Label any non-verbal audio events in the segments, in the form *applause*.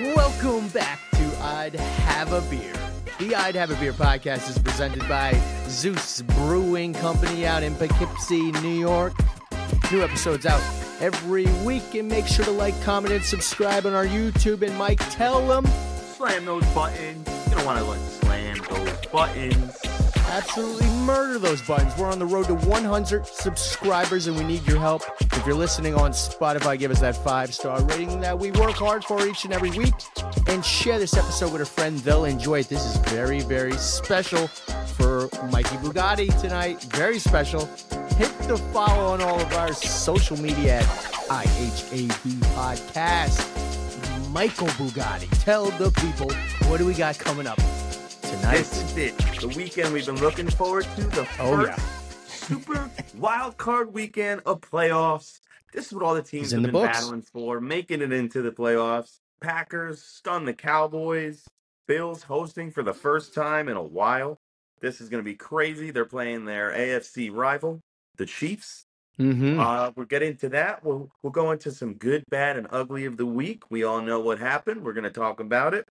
Welcome back to I'd Have a Beer. The I'd Have a Beer podcast is presented by Zeus Brewing Company out in Poughkeepsie, New York. New episodes out every week, and make sure to like, comment, and subscribe on our YouTube. And Mike, tell them Slam those buttons. You don't want to like slam those buttons. Absolutely murder those buttons. We're on the road to 100 subscribers, and we need your help. If you're listening on Spotify, give us that five star rating that we work hard for each and every week. And share this episode with a friend. They'll enjoy it. This is very, very special for Mikey Bugatti tonight. Very special. Hit the follow on all of our social media at IHAB Podcast. Michael Bugatti, tell the people what do we got coming up tonight? This is it. The weekend we've been looking forward to. The Oh, first super wild card weekend of playoffs. This is what all the teams have in the been books. battling for, making it into the playoffs. Packers stun the Cowboys. Bills hosting for the first time in a while. This is going to be crazy. They're playing their AFC rival, the Chiefs. Mm-hmm. Uh, we'll get into that. We'll we'll go into some good, bad, and ugly of the week. We all know what happened. We're going to talk about it.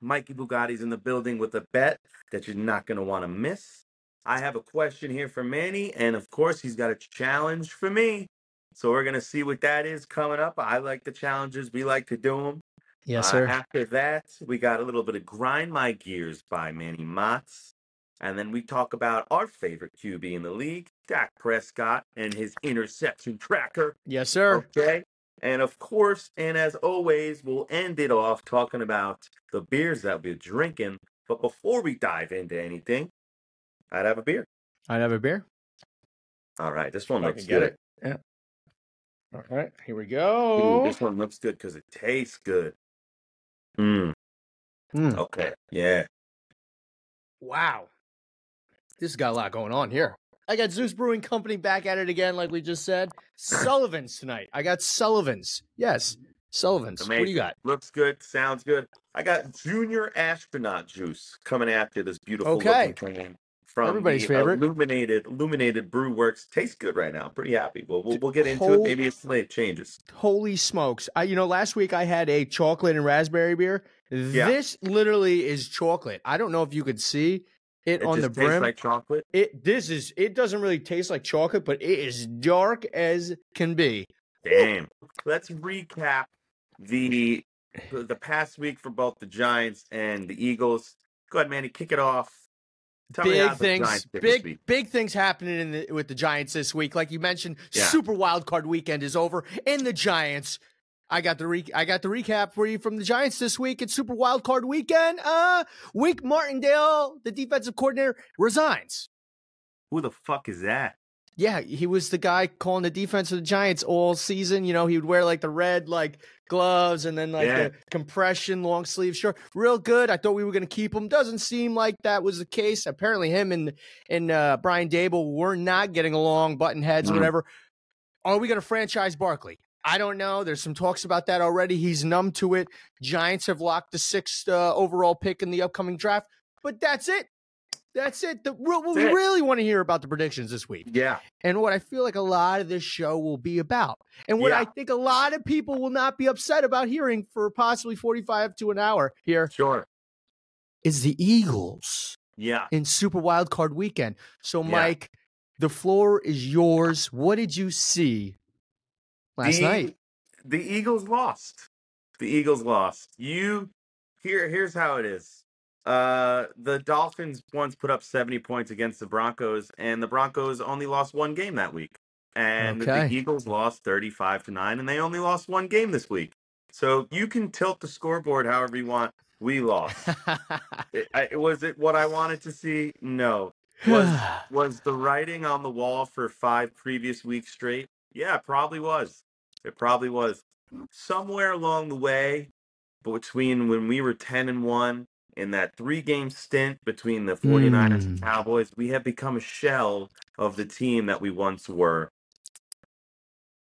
Mikey Bugatti's in the building with a bet that you're not going to want to miss. I have a question here for Manny, and of course, he's got a challenge for me. So we're going to see what that is coming up. I like the challenges. We like to do them. yes, Uh, sir. after that, we got a little bit of Grind My Gears by Manny Mozz. And then we talk about our favorite QB in the league, Dak Prescott, and his interception tracker. yes, sir. Okay. And of course, and as always, we'll end it off talking about the beers that we're drinking. But before we dive into anything, I'd have a beer. I'd have a beer. All right. This one I looks can get good. it. All right, here we Ooh, go. this one looks good because it tastes good. Mm, Mm. okay. Yeah. Wow. This has got a lot going on here. I got Zeus Brewing Company back at it again, like we just said. Sullivan's tonight. I got Sullivan's. Yes, Sullivan's. What do you got? Looks good. Sounds good. I got Junior Astronaut Juice coming after this beautiful Okay. looking from Everybody's the uh, favorite. Illuminated Illuminated Brew Works. Tastes good right now. Pretty happy. Well, we'll, we'll get into Whole- it. Maybe it's late changes. Holy smokes. I, you know, last week I had a chocolate and raspberry beer. This literally is chocolate. I don't know if you could see it, It on the brim. like chocolate. it this is it doesn't really taste like chocolate, but it is dark as can be. Damn. Let's recap the the past week for both the Giants and the Eagles. Go ahead, Manny. Kick it off. Tell big things, Giants did this big big things happening in the, with the Giants this week. Like you mentioned, Yeah. Super Wild Card Weekend is over, and the Giants. I got the re- I got the recap for you from the Giants this week. It's Super Wild Card Weekend. Uh, Wink Martindale, the defensive coordinator, resigns. Who the fuck is that? Yeah, he was the guy calling the defense of the Giants all season. You know, he would wear like the red like gloves and then like Yeah. the compression long sleeve shirt. Real good. I thought we were going to keep him. Doesn't seem like that was the case. Apparently, him and and uh, Brian Daboll were not getting along, button heads, Mhm. whatever. Are we going to franchise Barkley? I don't know. There's some talks about that already. He's numb to it. Giants have locked the sixth uh, overall pick in the upcoming draft, but that's it. That's it. The, we we That's it. really want to hear about the predictions this week Yeah. and what I feel like a lot of this show will be about. And what Yeah. I think a lot of people will not be upset about hearing for possibly 45 to an hour here Sure. is the Eagles Yeah. in Super Wild Card Weekend. So, Yeah. Mike, the floor is yours. What did you see last the, night? The Eagles lost. The Eagles lost. You here here's how it is. Uh the Dolphins once put up 70 points against the Broncos and the Broncos only lost one game that week. And Okay. the Eagles lost 35 to 9 and they only lost one game this week. So you can tilt the scoreboard however you want. We lost. *laughs* It, I, was it what I wanted to see? No. Was *sighs* was the writing on the wall for five previous weeks straight? Yeah, it probably was. It probably was. Somewhere along the way, between when we were 10 and 1 in that three game stint between the 49ers and Mm. Cowboys, we have become a shell of the team that we once were.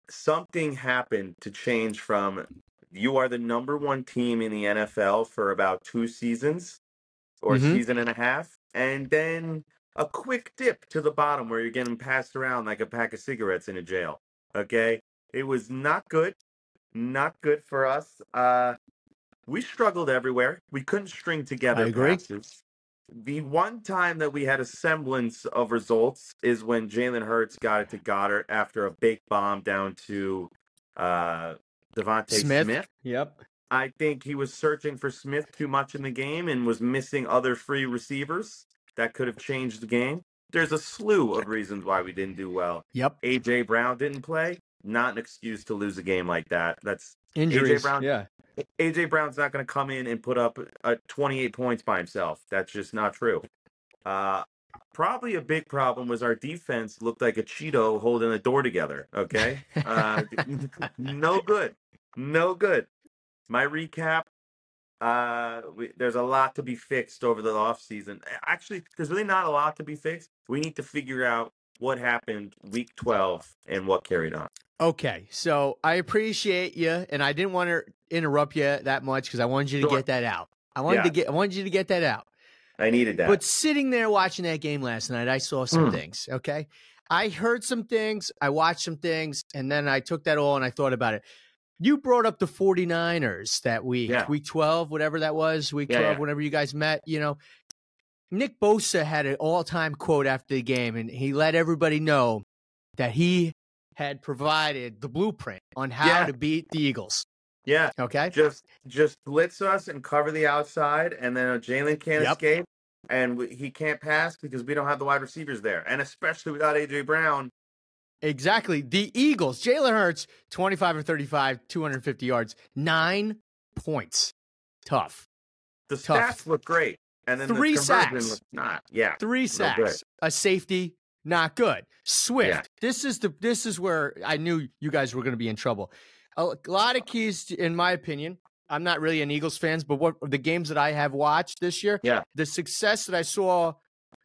Something happened to change from you are the number one team in the NFL for about two seasons or a Mhm. season and a half, and then a quick dip to the bottom where you're getting passed around like a pack of cigarettes in a jail. Okay, it was not good, not good for us. Uh, we struggled everywhere. We couldn't string together I agree. passes. The one time that we had a semblance of results is when Jalen Hurts got it to Goedert after a big bomb down to uh, DeVonta Smith. Smith. Yep. I think he was searching for Smith too much in the game and was missing other free receivers that could have changed the game. There's a slew of reasons why we didn't do well. Yep. AJ Brown didn't play. Not an excuse to lose a game like that. That's Injuries. AJ Brown- Yeah. AJ Brown's not going to come in and put up uh, 28 points by himself. That's just not true. Uh, probably a big problem was our defense looked like a Cheeto holding a door together. Okay, uh, *laughs* no good, no good. My recap. Uh, we, there's a lot to be fixed over the off season. Actually, there's really not a lot to be fixed. We need to figure out what happened week 12 and what carried on. Okay, so I appreciate you, and I didn't want to interrupt you that much because I wanted you to Sure. get that out. I wanted Yeah. to get, I wanted you to get that out. I needed that. But sitting there watching that game last night, I saw some Mm. things. Okay, I heard some things, I watched some things, and then I took that all and I thought about it. You brought up the 49ers that week, Yeah. week 12, whatever that was, week Yeah, 12, yeah. whenever you guys met, you know. Nick Bosa had an all time quote after the game, and he let everybody know that he had provided the blueprint on how Yeah. to beat the Eagles. yeah, Okay. just just blitz us and cover the outside, and then Jalen can't Yep. escape, and we, he can't pass because we don't have the wide receivers there, and especially without AJ Brown. Exactly. The Eagles, Jalen Hurts, 25 or 35, 250 yards, nine points. Tough. The Tough. stats look great, and then Three the sacks. not. Yeah, Three sacks, good. a safety, not good. Swift. Yeah. This is the this is where I knew you guys were going to be in trouble. A lot of keys, in my opinion. I'm not really an Eagles fans, but what the games that I have watched this year, Yeah. the success that I saw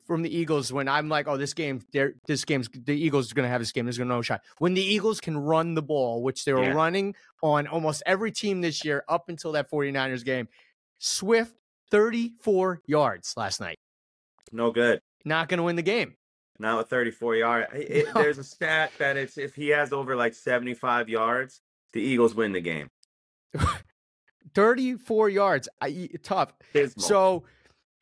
from the Eagles when I'm like, oh, this game, this game's the Eagles are going to have this game. There's going to no shot. When the Eagles can run the ball, which they were Yeah. running on almost every team this year up until that 49ers game, Swift 34 yards last night. no good. Not going to win the game. Not with 34 yards. It, *laughs* No. There's a stat that it's if he has over like 75 yards, the Eagles win the game. *laughs* 34 yards. I, tough. Dismal. So,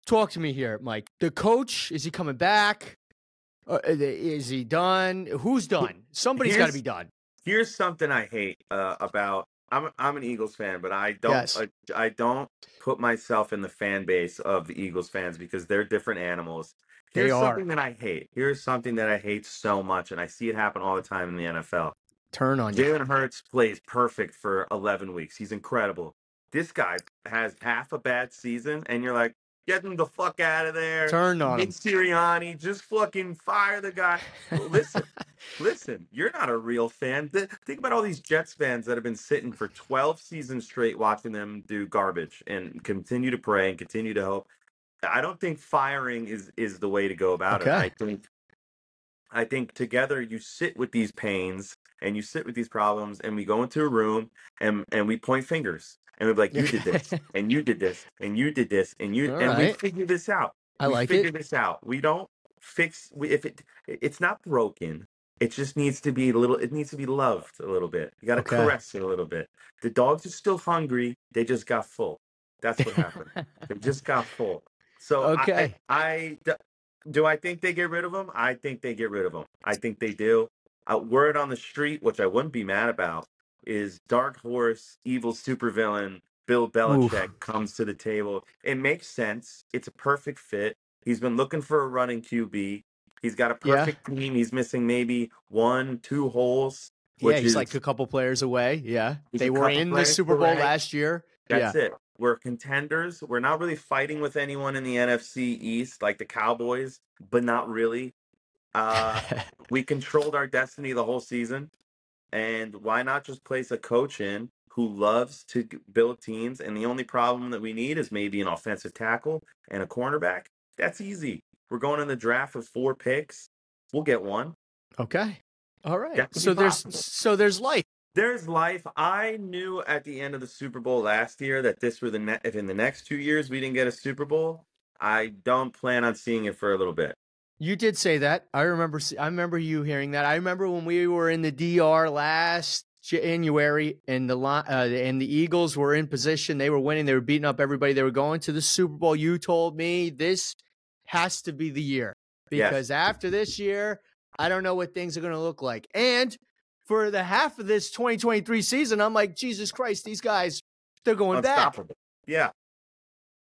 talk to me here, Mike. The coach is he coming back? Uh, is he done? Who's done? Somebody's got to be done. Here's something I hate uh, about. I'm I'm an Eagles fan, but I don't Yes. I, I don't put myself in the fan base of the Eagles fans because they're different animals. They Here's are. something that I hate. Here's something that I hate so much, and I see it happen all the time in the NFL. Turn on you. Jalen Hurts plays perfect for 11 weeks. He's incredible. This guy has half a bad season, and you're like, get him the fuck out of there. Turn on Nick him. Sirianni, just fucking fire the guy. Listen, *laughs* listen, you're not a real fan. Th- Think about all these Jets fans that have been sitting for 12 seasons straight watching them do garbage and continue to pray and continue to hope. I don't think firing is is the way to go about it. I think I think together you sit with these pains and you sit with these problems and we go into a room and and we point fingers and we're like you did this *laughs* and you did this and you did this and you All and we figure this out. I we like figure it. this out. We don't fix we, if it it's not broken. It just needs to be a little. It needs to be loved a little bit. You got to Okay. caress it a little bit. The dogs are still hungry. They just got full. That's what happened. they just got full. So I- Okay. I, I do. I think they get rid of him. I think they get rid of him. I think they do. Uh, word on the street, which I wouldn't be mad about, is Dark Horse, evil supervillain Bill Belichick comes to the table. It makes sense. It's a perfect fit. He's been looking for a running QB. He's got a Yeah. perfect team. He's missing maybe one, two holes. yeah, he's is- like a couple players away. Yeah. They were in the Super Bowl away. last year. That's it. We're contenders. We're not really fighting with anyone in the NFC East like the Cowboys, but not really. Uh, *laughs* we controlled our destiny the whole season. And why not just place a coach in who loves to build teams? And the only problem that we need is maybe an offensive tackle and a cornerback. That's easy. We're going in the draft with four picks. We'll get one. okay. All right. Be So there's so there's life. There's life. I knew at the end of the Super Bowl last year that this were the ne- if in the next two years we didn't get a Super Bowl, I don't plan on seeing it for a little bit. You did say that. I remember. I remember you hearing that. I remember when we were in the DR last January, and the uh, and the Eagles were in position. They were winning. They were beating up everybody. They were going to the Super Bowl. You told me this has to be the year Yes. because after this year, I don't know what things are going to look like. And for the half of this 2023 season, I'm like, Jesus Christ, these guys, they're going back. Yeah.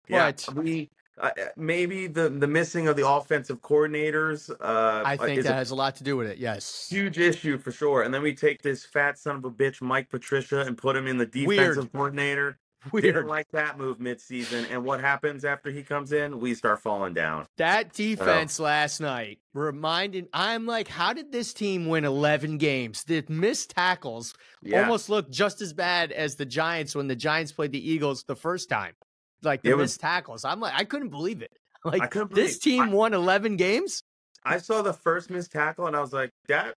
Yeah. But- we uh, maybe the the missing of the offensive coordinators. Uh, I think that a has a lot to do with it. Yes. huge issue for sure. And then we take this fat son of a bitch, Mike Patricia, and put him in the defensive coordinator. *laughs* Didn't Weird. like that move midseason. And what happens after he comes in? We start falling down. That defense last night reminded I'm like, how did this team win 11 games? The missed tackles Yeah. almost looked just as bad as the Giants when the Giants played the Eagles the first time. Like the It was- missed tackles. I'm like, I couldn't believe it. *laughs* I Like this team won 11 games? I saw the first missed tackle and I was like, that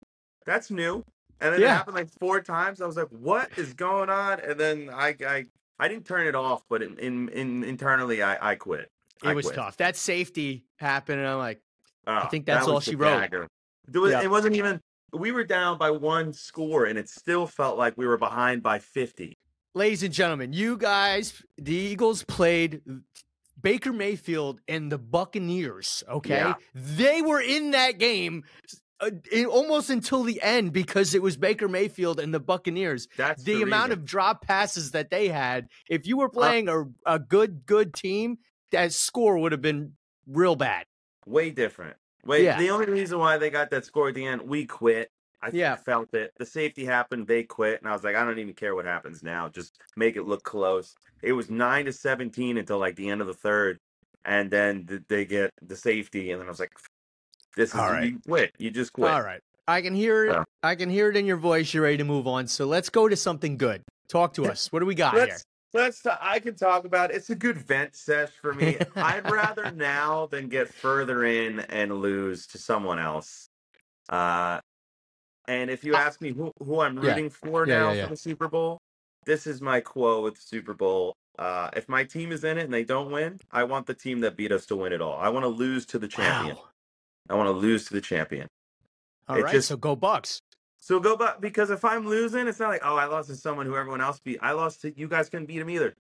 that's new. And then Yeah. it happened like four times. I was like, what is going on? And then I I, I didn't turn it off, but in, in, in internally I, I quit. It I was quit. tough. That safety happened, and I'm like, Oh, think that that's all she wrote. was, Yeah. It wasn't even. We were down by one score, and it still felt like we were behind by fifty. ladies and gentlemen, you guys, the Eagles played Baker Mayfield and the Buccaneers. Okay, Yeah. they were in that game uh, in, almost until the end because it was Baker Mayfield and the Buccaneers. That's The, the, amount of drop passes that they had. If you were playing a, a good good team, that score would have been real bad. way different. Wait, Yeah. the only reason why they got that score at the end, we quit. I Yeah. felt it. The safety happened, they quit, and I was like, I don't even care what happens now. Just make it look close. It was nine to seventeen until like the end of the third, and then they get the safety, and then I was like, "This is All right. you quit. You just quit." All right, I can hear it. Yeah. I can hear it in your voice. You're ready to move on. So let's go to something good. Talk to us. What do we got here? Let's let's. ta- I can talk about. It. It's a good vent sesh for me. I'd rather *laughs* now than get further in and lose to someone else. Uh, and if you ask me who who I'm Yeah. rooting for Yeah, now yeah, yeah. for the Super Bowl, this is my quote with the Super Bowl. Uh, if my team is in it and they don't win, I want the team that beat us to win it all. I want to lose to the champion. Wow. I want to lose to the champion. All It right, just- so go Bucks. So go back because if I'm losing, it's not like oh I lost to someone who everyone else beat. I lost to you guys couldn't beat him either.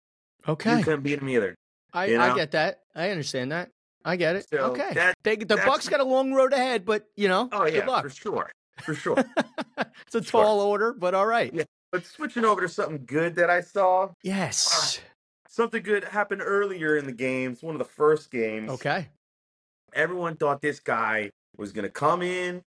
Okay, You couldn't beat him either. I, you I get that. I understand that. I get it. So okay, that- they, the Bucks got a long road ahead, but you know, Oh yeah, good luck. for sure, for *laughs* sure. it's a Sure. tall order, but all right. Yeah. but switching over to something good that I saw, ah, Yes. something good happened earlier in the games. One of the first games. Okay. Everyone thought this guy was gonna come in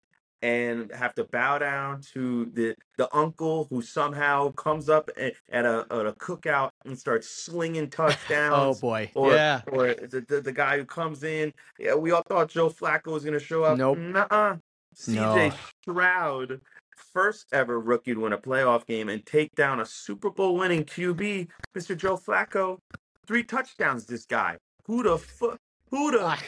and have to bow down to the the uncle who somehow comes up at, at a at a cookout and starts slinging *laughs* oh, touchdowns. Oh boy. Or, yeah. or the, the the guy who comes in. Yeah, we all thought Joe Flacco was going to show up. Nope. Nuh-uh. CJ No. Stroud, first ever rookie to win a playoff game and take down a Super Bowl winning QB, Mr. Joe Flacco. Three touchdowns. This guy. Who the fuck? Who the?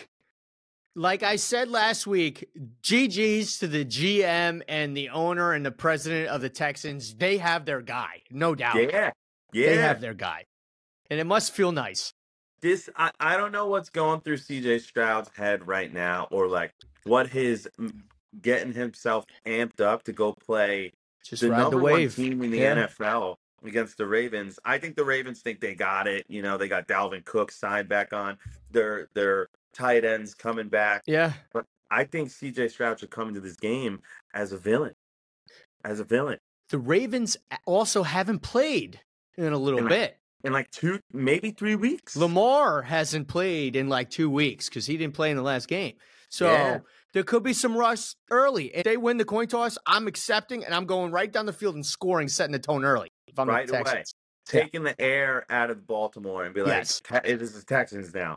Like I said last week, GG's to the GM and the owner and the president of the Texans. They have their guy, no doubt. yeah, yeah. They have their guy. And it must feel nice. this I, I don't know what's going through CJ Stroud's head right now or like what his mm, getting himself amped up to go play Just the ride the number one team in the Yeah. NFL against the Ravens. I think the Ravens think they got it. You know, they got Dalvin Cook signed back on. Their their tight ends coming back. Yeah. But I think CJ Stroud should come into this game as a villain. As a villain. The Ravens also haven't played in a little In like- bit. In like two, maybe three weeks. Lamar hasn't played in like two weeks because he didn't play in the last game. So Yeah. there could be some rush early. If they win the coin toss, I'm accepting and I'm going right down the field and scoring, setting the tone early. If I'm Right the away. Texans. taking the air out of Baltimore and be like, Yes. "Te- it is the Texans now.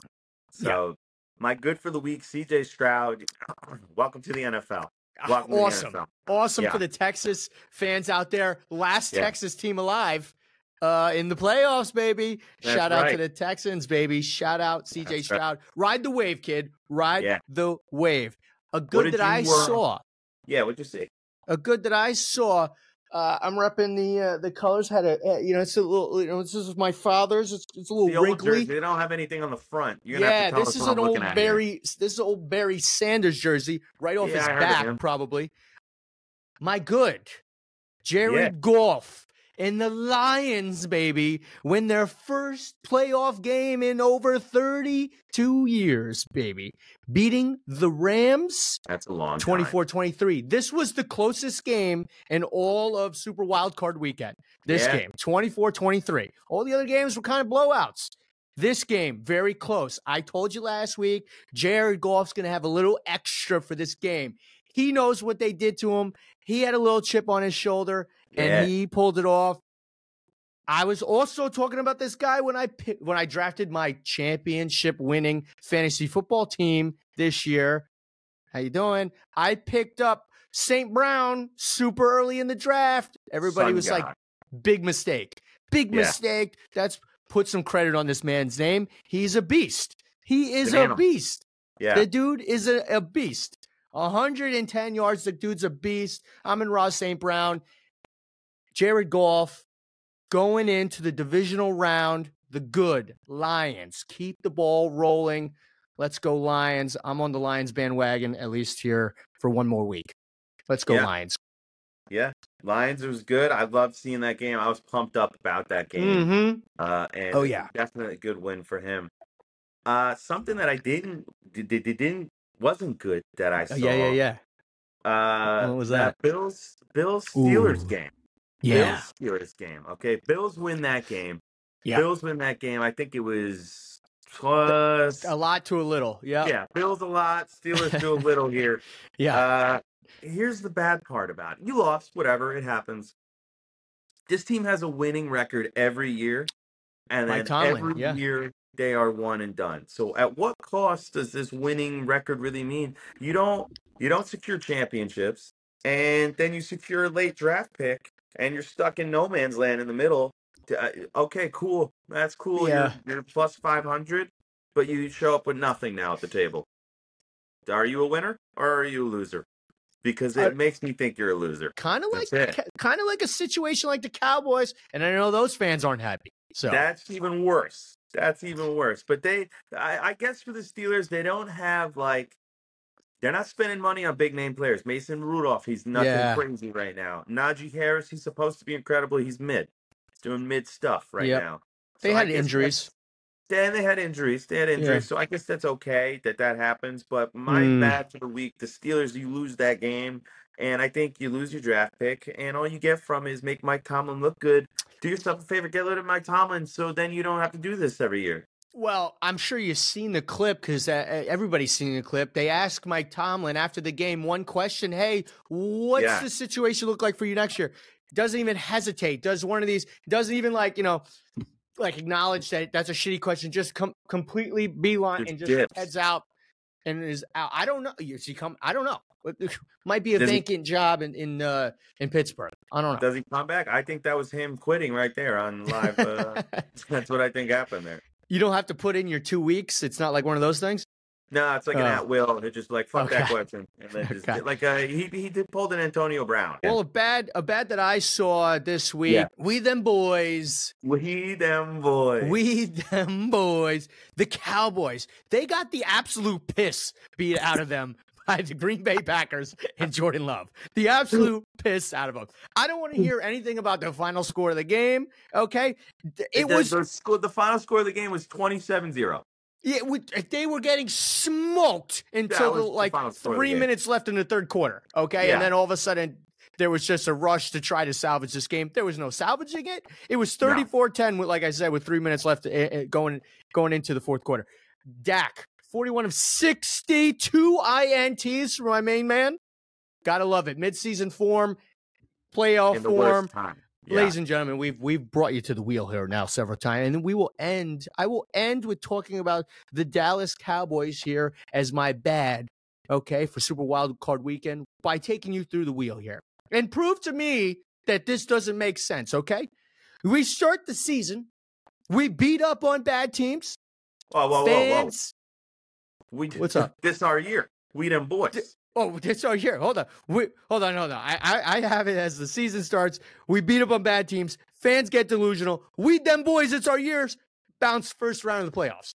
Yeah. So, my good for the week, CJ Stroud. *clears throat* Welcome to the NFL. Welcome to the Awesome. NFL. Awesome Yeah. for the Texas fans out there. Last Yeah. Texas team alive uh, in the playoffs, baby. That's Shout out to the Texans, baby. Shout out CJ That's right. Stroud. Ride the wave, kid. Ride Yeah. the wave. A good that I uh, saw. Yeah, what'd you see? A good that I saw. Uh, I'm repping the uh, the colors. Had a uh, you know it's a little you know this is my father's. It's, it's a little The wrinkly. They don't have anything on the front. You're gonna Yeah, have to tell this is an old. Barry. This is old Barry Sanders jersey, right off Yeah, his back, probably. My good. Jared Yeah. Goff and the Lions, baby, win their first playoff game in over 32 years, baby, beating the Rams That's a long time. 24 23. This was the closest game in all of Super Wildcard weekend. This Yeah. game, 24 23. All the other games were kind of blowouts. This game, very close. I told you last week, Jared Goff's going to have a little extra for this game. He knows what they did to him. He had a little chip on his shoulder and he pulled it off. I was also talking about this guy when I when I drafted my championship winning fantasy football team this year. How you doing? I picked up St. Brown super early in the draft. Everybody Sun was like, big mistake. Big Yeah. mistake. That's put some credit on this man's name. He's a beast. He is a beast. yeah. The dude is a, a beast. 110 yards. The dude's a beast. Amon-Ra St. Brown. Jared Goff going into the divisional round. The good Lions. Keep the ball rolling. Let's go, Lions. I'm on the Lions bandwagon, at least here for one more week. Let's go, Yeah. Lions. Yeah, Lions was good. I loved seeing that game. I was pumped up about that game. Mm-hmm. Uh, and Oh, yeah. definitely a good win for him. Uh, something that I didn't did, did, didn't wasn't good that I saw. Oh, yeah, yeah, yeah. Uh, What was that? Bills Bills Steelers game. Yeah. Bills Steelers game. Okay, Bills win that game. Yeah. Bills win that game. I think it was plus. A lot to a little. Yeah. Yeah, Bills a lot. Steelers *laughs* do a little here. Yeah. Uh, here's the bad part about it. You lost, whatever, it happens. This team has a winning record every year, and Mike then Tomlin, every yeah. year they are one and done. So, at what cost does this winning record really mean? You don't you don't secure championships, and then you secure a late draft pick, and you're stuck in no man's land in the middle. To- uh, Okay, cool, that's cool. Yeah. You're, you're plus five hundred, but you show up with nothing now at the table. Are you a winner or are you a loser? Because it I- makes me think you're a loser. kind of like kind of like a situation like the Cowboys, and I know those fans aren't happy. So That's even worse. That's even worse. But they, I, I guess for the Steelers, they don't have like, they're not spending money on big name players. Mason Rudolph, he's nothing Yeah. crazy right now. Najee Harris, he's supposed to be incredible. He's mid. He's doing mid stuff right Yep. now. they So I had injuries. Then they had injuries. They had injuries. So I guess that's okay that that happens. But my Mm. bad for the week, the Steelers, you lose that game. And I think you lose your draft pick. And all you get from is make Mike Tomlin look good. Do yourself a favor, get rid of Mike Tomlin so then you don't have to do this every year. Well, I'm sure you've seen the clip because uh, everybody's seen the clip. They asked Mike Tomlin after the game one question: "Hey, what's Yeah. the situation look like for you next year?" Doesn't even hesitate. Does one of these? Doesn't even like you know, like acknowledge that that's a shitty question. Just com- completely beeline and just dips. heads out and is out. I don't know. You see, come. I don't know. *laughs* Might be a Does he- vacant job in in uh, in Pittsburgh. I don't know. Does he come back? I think that was him quitting right there on live. Uh, *laughs* *laughs* that's what I think happened there. You don't have to put in your two weeks. It's not like one of those things. No, it's like an Oh. at will. They're just like fuck that *laughs* question, and then just Okay. like uh, he he did pulled an Antonio Brown. Well, a bad a bad that I saw this week. Yeah. We them boys. we them boys. We them boys. The Cowboys. They got the absolute piss beat out of them by the Green Bay Packers and Jordan Love. The absolute piss out of them. I don't want to hear anything about the final score of the game. Okay, it the, was the, score, the final score of the game was 27-0. it would, they were getting smoked until the, like final score of the three minutes left in the third quarter. Okay, Yeah. and then all of a sudden there was just a rush to try to salvage this game. There was no salvaging it. It was 34-10 with, like I said, with three minutes left uh, uh, going going into the fourth quarter. Dak, 41 of 62 INTs for my main man. Gotta love it. Midseason form, playoff form. Yeah. Ladies and gentlemen, we've we've brought you to the wheel here now several times, and we will end. I will end with talking about the Dallas Cowboys here as my bad, okay, for Super Wild Card Weekend by taking you through the wheel here and prove to me that this doesn't make sense. Okay, we start the season, we beat up on bad teams. Whoa, whoa, whoa, whoa. fans, We, What's up? This our year. We them boys. Oh, that's our year. Hold on. We, hold on, hold on. I, I, I have it as the season starts. We beat up on bad teams. Fans get delusional. We them boys. It's our years. Bounce first round of the playoffs.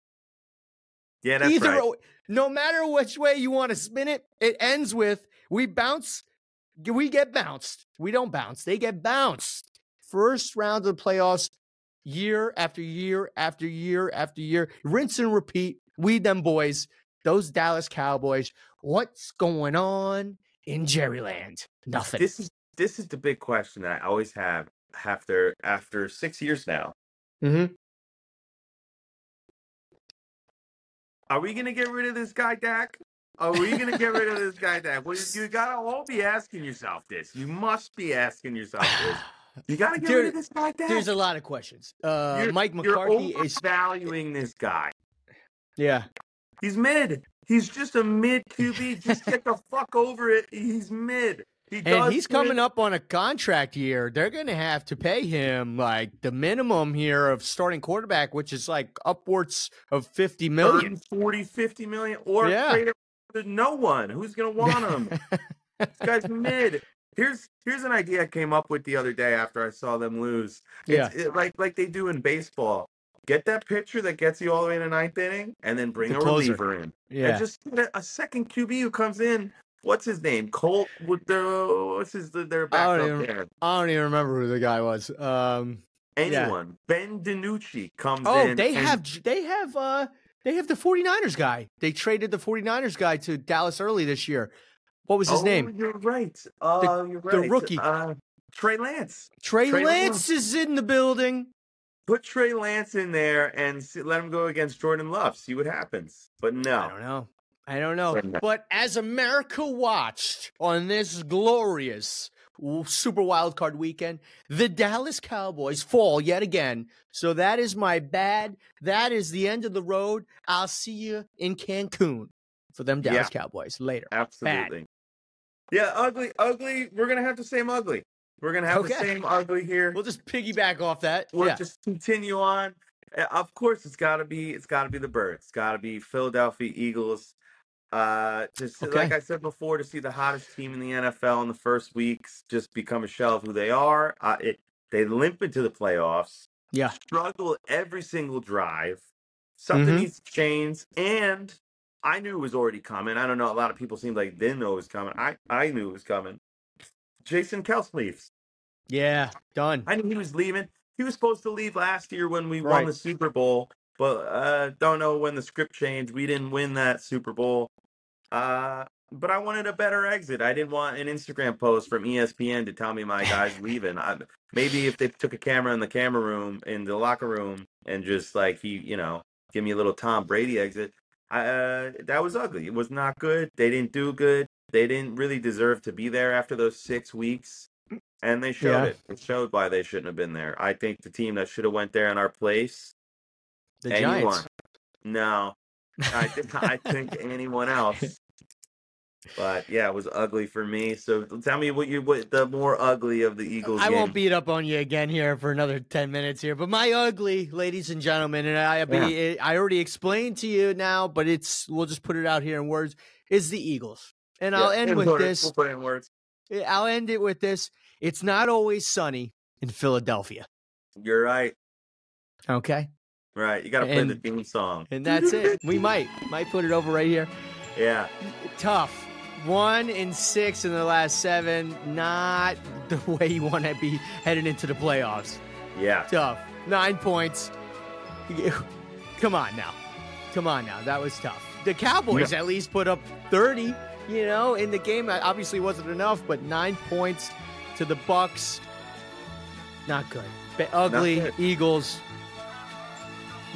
Yeah, that's Either, right. no matter which way you want to spin it, it ends with we bounce we get bounced. We don't bounce. They get bounced. First round of the playoffs, year after year after year after year, rinse and repeat. We them boys, those Dallas Cowboys. What's going on in Jerryland? Nothing. This is this is the big question that I always have after after six years now. mm-hmm. Are we gonna get rid of this guy, Dak? Are we gonna get rid of this guy, Dak? Well, you, you gotta all be asking yourself this. You must be asking yourself this. You gotta get There- rid of this guy, Dak. There's a lot of questions. Uh, Mike McCarthy is valuing this guy. yeah. He's mid. He's just a mid QB. Just get the fuck over it. He's mid. He And does he's coming up on a contract year. They're going to have to pay him like the minimum here of starting quarterback, which is like upwards of 50 million. 30, 40, 50 million, or Yeah. no one. Who's gonna want him? this guy's *laughs* mid. Here's here's an idea I came up with the other day after I saw them lose. Yeah. It's, it, like like they do in baseball. Get that pitcher that gets you all the way to ninth inning, and then bring The a closer. reliever in, Yeah. and just get a, a second QB who comes in. What's his name? Colt with the what's his their I backup don't even- there? I don't even remember who the guy was. Um, Yeah. Anyone? Ben DiNucci comes in. oh, in. they and- have they have uh they have the 49ers guy. They traded the 49ers guy to Dallas early this year. What was his oh, name? You're right. Uh, you're the rookie. Uh, Trey Lance. Trey, Trey Lance is in the building. Put Trey Lance in there and see, let him go against Jordan Love. See what happens. But no, I don't know. I don't know. But as America watched on this glorious Super Wild Card weekend, the Dallas Cowboys fall yet again. So that is my bad. That is the end of the road. I'll see you in Cancun for them Dallas Cowboys later. Absolutely. Yeah, ugly, ugly. We're gonna have the same ugly. We're gonna have the same ugly here. We'll just piggyback off that. We'll yeah. just continue on. Uh, Of course, it's gotta be. It's gotta be the birds. It's gotta be Philadelphia Eagles. Uh, just Okay. like I said before, to see the hottest team in the NFL in the first weeks just become a shell of who they are. Uh, it they limp into the playoffs. Yeah. struggle every single drive. Something Mhm. needs to change, and I knew it was already coming. I don't know. A lot of people seemed like they didn't know it was coming. I I knew it was coming. Jason Kelce leaves. Yeah. Done. I knew he was leaving. He was supposed to leave last year when we won Right. the Super Bowl, but uh, don't know when the script changed. We didn't win that Super Bowl. Uh, but I wanted a better exit. I didn't want an Instagram post from ESPN to tell me my guy's *laughs* leaving. I, maybe if they took a camera in the camera room in the locker room and just like he, you know, give me a little Tom Brady exit. I, uh, that was ugly. It was not good. They didn't do good. They didn't really deserve to be there after those six weeks, and they showed Yeah. it. It showed why they shouldn't have been there. I think the team that should have went there in our place, The anyone. Giants. No, I think I think anyone else. But yeah, it was ugly for me. So tell me what you what the more ugly of the Eagles. I game. won't beat up on you again here for another 10 minutes here, but my ugly, ladies and gentlemen, and I be, I already explained to you now, but it's we'll just put it out here in words, is the Eagles. And I'll end with words. this. We'll put in words. Eh, I'll end it with this. It's not always sunny in Philadelphia. You're right. Okay? Right. You got to play the theme song. And that's it. We might might put it over right here. Yeah. Tough. One in six in the last seven. Not *laughs* the way you want to be heading into the playoffs. Yeah. tough. Nine points. Come on now. Come on now. That was tough. The Cowboys at least put up 30, you know, in the game. Obviously wasn't enough, but nine points to the Bucks. Not good. Ba- ugly good. Eagles.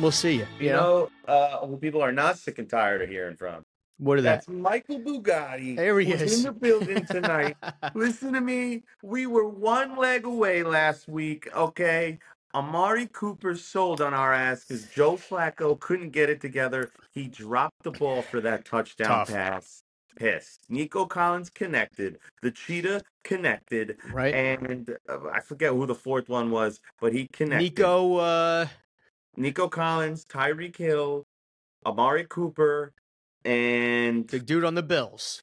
We'll see you. You know, uh, who people are not sick and tired of hearing from. what are that? That's Michael Bugatti. There he is. in the building tonight. *laughs* Listen to me. We were one leg away last week, okay? Amari Cooper sold on our ass because Joe Flacco couldn't get it together. He dropped the ball for that touchdown Tough. pass. Pissed. Nico Collins connected. The Cheetah connected. right? And uh, I forget who the fourth one was, but he connected. Nico, uh, Nico Collins, Tyreek Hill, Amari Cooper, and the dude on the Bills.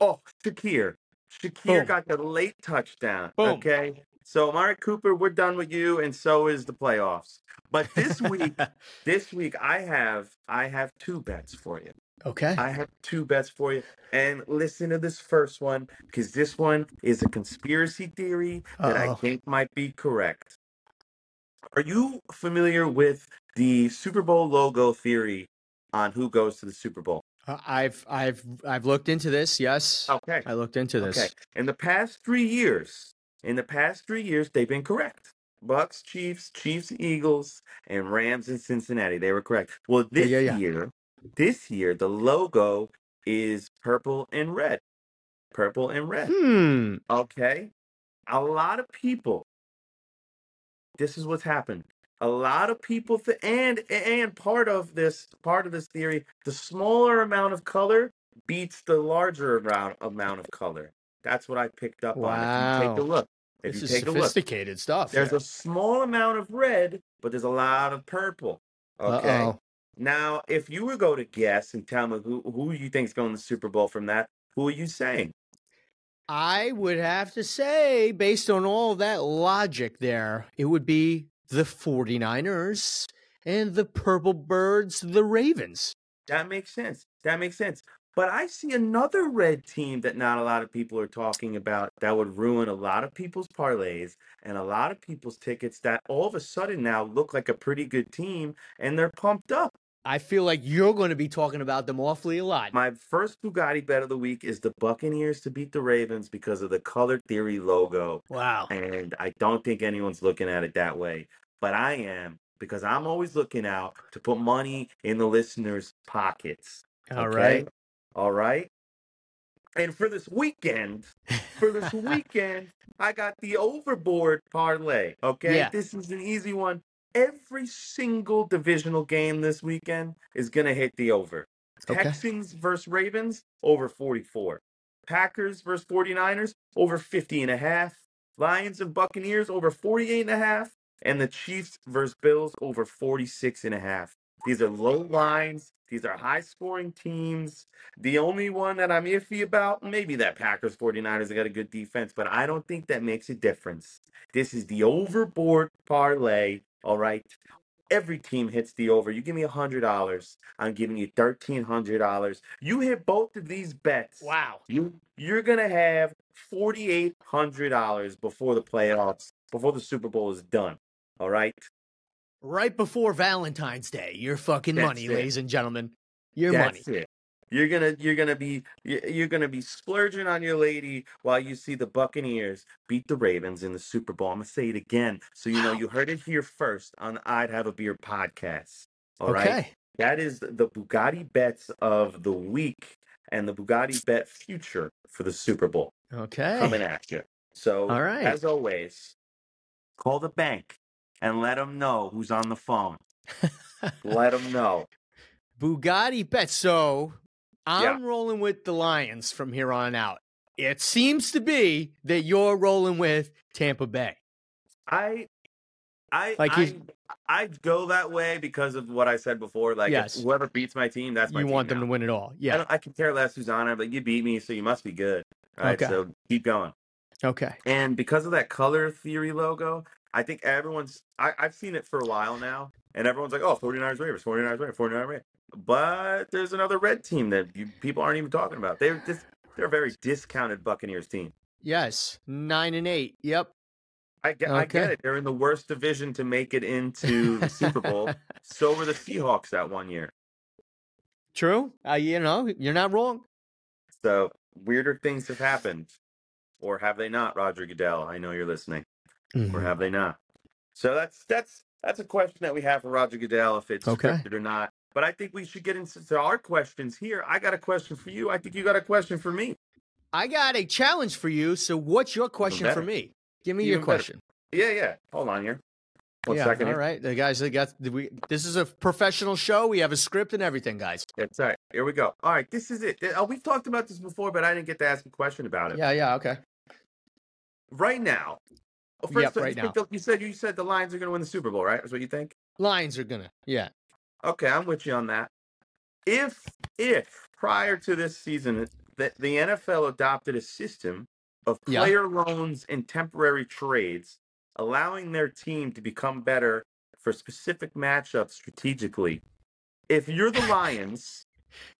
Oh, Shakir. Shakir Boom. got the late touchdown. Boom. Okay. So Amari Cooper, we're done with you, and so is the playoffs. But this week, *laughs* this week I have I have two bets for you. Okay. I have two bets for you. And listen to this first one because this one is a conspiracy theory that I Uh-oh. think might be correct. Are you familiar with the Super Bowl logo theory on who goes to the Super Bowl? Uh, I've I've I've looked into this. Yes, Okay. I looked into this. Okay. In the past three years, in the past three years, they've been correct. Bucks, Chiefs, Chiefs, Eagles, and Rams in Cincinnati. They were correct. Well, Yeah, this yeah, yeah. year, this year, the logo is purple and red. Purple and red. Hmm. Okay. A lot of people, this is what's happened. A lot of people, th- and and part of this part of this theory, the smaller amount of color beats the larger amount amount of color. That's what I picked up on. If you take a Wow. look, if This you is take a look, sophisticated stuff. there's here. a small amount of red, but there's a lot of purple. Okay. Uh-oh. Now, if you were go to guess and tell me who who you think's going to the Super Bowl from that, who are you saying? I would have to say, based on all that logic there, it would be the 49ers and the Purple Birds, the Ravens. That makes sense. That makes sense. But I see another red team that not a lot of people are talking about that would ruin a lot of people's parlays and a lot of people's tickets that all of a sudden now look like a pretty good team and they're pumped up. I feel like you're going to be talking about them awfully a lot. My first Bugatti bet of the week is the Buccaneers to beat the Ravens because of the color theory logo. Wow. And I don't think anyone's looking at it that way. But I am because I'm always looking out to put money in the listeners' pockets. All okay? right. All right. And for this weekend, for this *laughs* weekend, I got the overboard parlay. Okay. Yeah. This is an easy one. Every single divisional game this weekend is going to hit the over. Okay. Texans versus Ravens, over 44. Packers versus 49ers, over 50 and a half. Lions and Buccaneers, over 48 and a half. And the Chiefs versus Bills, over 46 and a half. These are low lines. These are high scoring teams. The only one that I'm iffy about, maybe that Packers 49ers have got a good defense, but I don't think that makes a difference. This is the overboard parlay. All right. Every team hits the over. You give me a hundred dollars. I'm giving you thirteen hundred dollars. You hit both of these bets. Wow. You you're gonna have forty eight hundred dollars before the playoffs, before the Super Bowl is done. All right. Right before Valentine's Day, your fucking That's money, it. ladies and gentlemen. Your money. It. You're gonna you're gonna be you- you're gonna be splurging on your lady while you see the Buccaneers beat the Ravens in the Super Bowl. I'm gonna say it again, so you know Wow. you heard it here first on the I'd Have a Beer podcast. All right, Okay. that is the Bugatti bets of the week and the Bugatti bet future for the Super Bowl Okay. coming at you. So All right. as always, call the bank and let them know who's on the phone. *laughs* Let them know. Bugatti bet. So Yeah. I'm rolling with the Lions from here on out. It seems to be that you're rolling with Tampa Bay. I, I, Like I, I go that way because of what I said before. Like, Yes. whoever beats my team, that's my You want them now. to win it all. I, Yeah. don't, I can care less who's on it, but you beat me, so you must be good. All right, Okay. so keep going. Okay. And because of that color theory logo, I think everyone's, I, I've seen it for a while now, and everyone's like, oh, 49ers Ravens, 49ers Ravens, 49ers Ravens. But there's another red team that you, people aren't even talking about. They're just, they're a very discounted Buccaneers team. Yes. Nine and eight. Yep. I get, I get it. They're in the worst division to make it into the Super Bowl. *laughs* So were the Seahawks that one year. True. Uh, you know, you're not wrong. So weirder things have happened, or have they not, Roger Goodell? I know you're listening, or have they not? So that's that's that's a question that we have for Roger Goodell if it's Okay. scripted or not. But I think we should get into to our questions here. I got a question for you. I think you got a question for me. I got a challenge for you. So, what's your question for me? Give me your Even better. question. Yeah, yeah. Hold on here. One yeah. second All here. right. The guys that got we. This is a professional show. We have a script and everything, guys. That's all right. Here we go. All right, this is it. Uh, we've talked about this before, but I didn't get to ask a question about it. Yeah. Yeah. Okay. Right now. Oh, well, Yep, first, right you, now. the- you said you said the Lions are going to win the Super Bowl, right? That's what you think. Lions are gonna. Yeah. Okay, I'm with you on that. If if prior to this season that the NFL adopted a system of Yeah. player loans and temporary trades, allowing their team to become better for specific matchups strategically. If you're the *laughs* Lions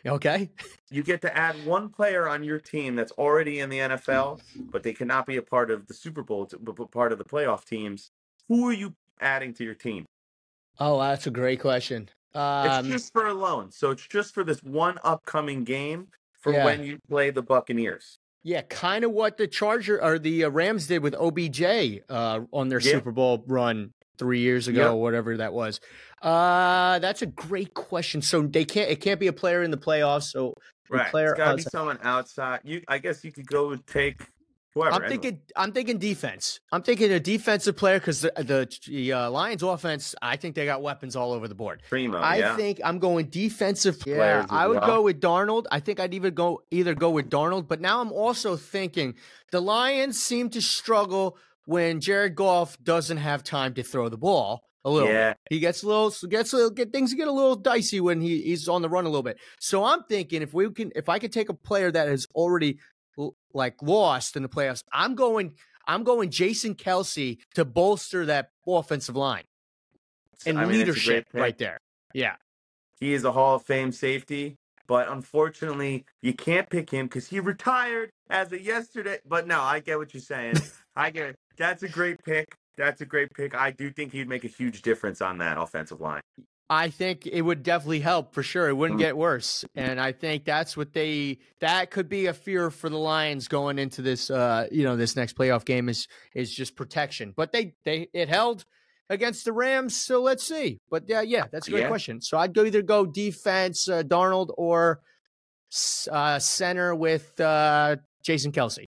Okay. You get to add one player on your team that's already in the NFL, but they cannot be a part of the Super Bowl, but part of the playoff teams. Who are you adding to your team? Oh, that's a great question. It's Um, just for a loan, so it's just for this one upcoming game for Yeah. when you play the Buccaneers. yeah, kind of what the Charger or the uh, Rams did with OBJ uh, on their Yeah. Super Bowl run three years ago, Yep. or whatever that was. Uh, that's a great question. So they can't. It can't be a player in the playoffs. So Right, player it's got to be someone outside. You, I guess, you could go and take whoever. I'm anyway. thinking. I'm thinking defense. I'm thinking a defensive player because the the, the uh, Lions offense. I think they got weapons all over the board. Primo. I yeah. think I'm going defensive Players player. I would well. go with Darnold. I think I'd even go either go with Darnold, but now I'm also thinking the Lions seem to struggle when Jared Goff doesn't have time to throw the ball a little. bit. Yeah. He gets a little gets a little get things get a little dicey when he, he's on the run a little bit. So I'm thinking if we can if I could take a player that has already like lost in the playoffs, I'm going I'm going Jason Kelce to bolster that offensive line and I mean, it's a great leadership right there. Yeah. He is a Hall of Fame safety, but unfortunately, you can't pick him because he retired as of yesterday. But no, I get what you're saying. *laughs* I get it. That's a great pick. That's a great pick. I do think he'd make a huge difference on that offensive line. I think it would definitely help for sure. It wouldn't Mhm. get worse. And I think that's what they that could be a fear for the Lions going into this uh you know this next playoff game is is just protection. But they they it held against the Rams, so let's see. But yeah, yeah, that's a great Yeah. question. So I'd go either go defense uh, Darnold or uh center with uh Jason Kelce.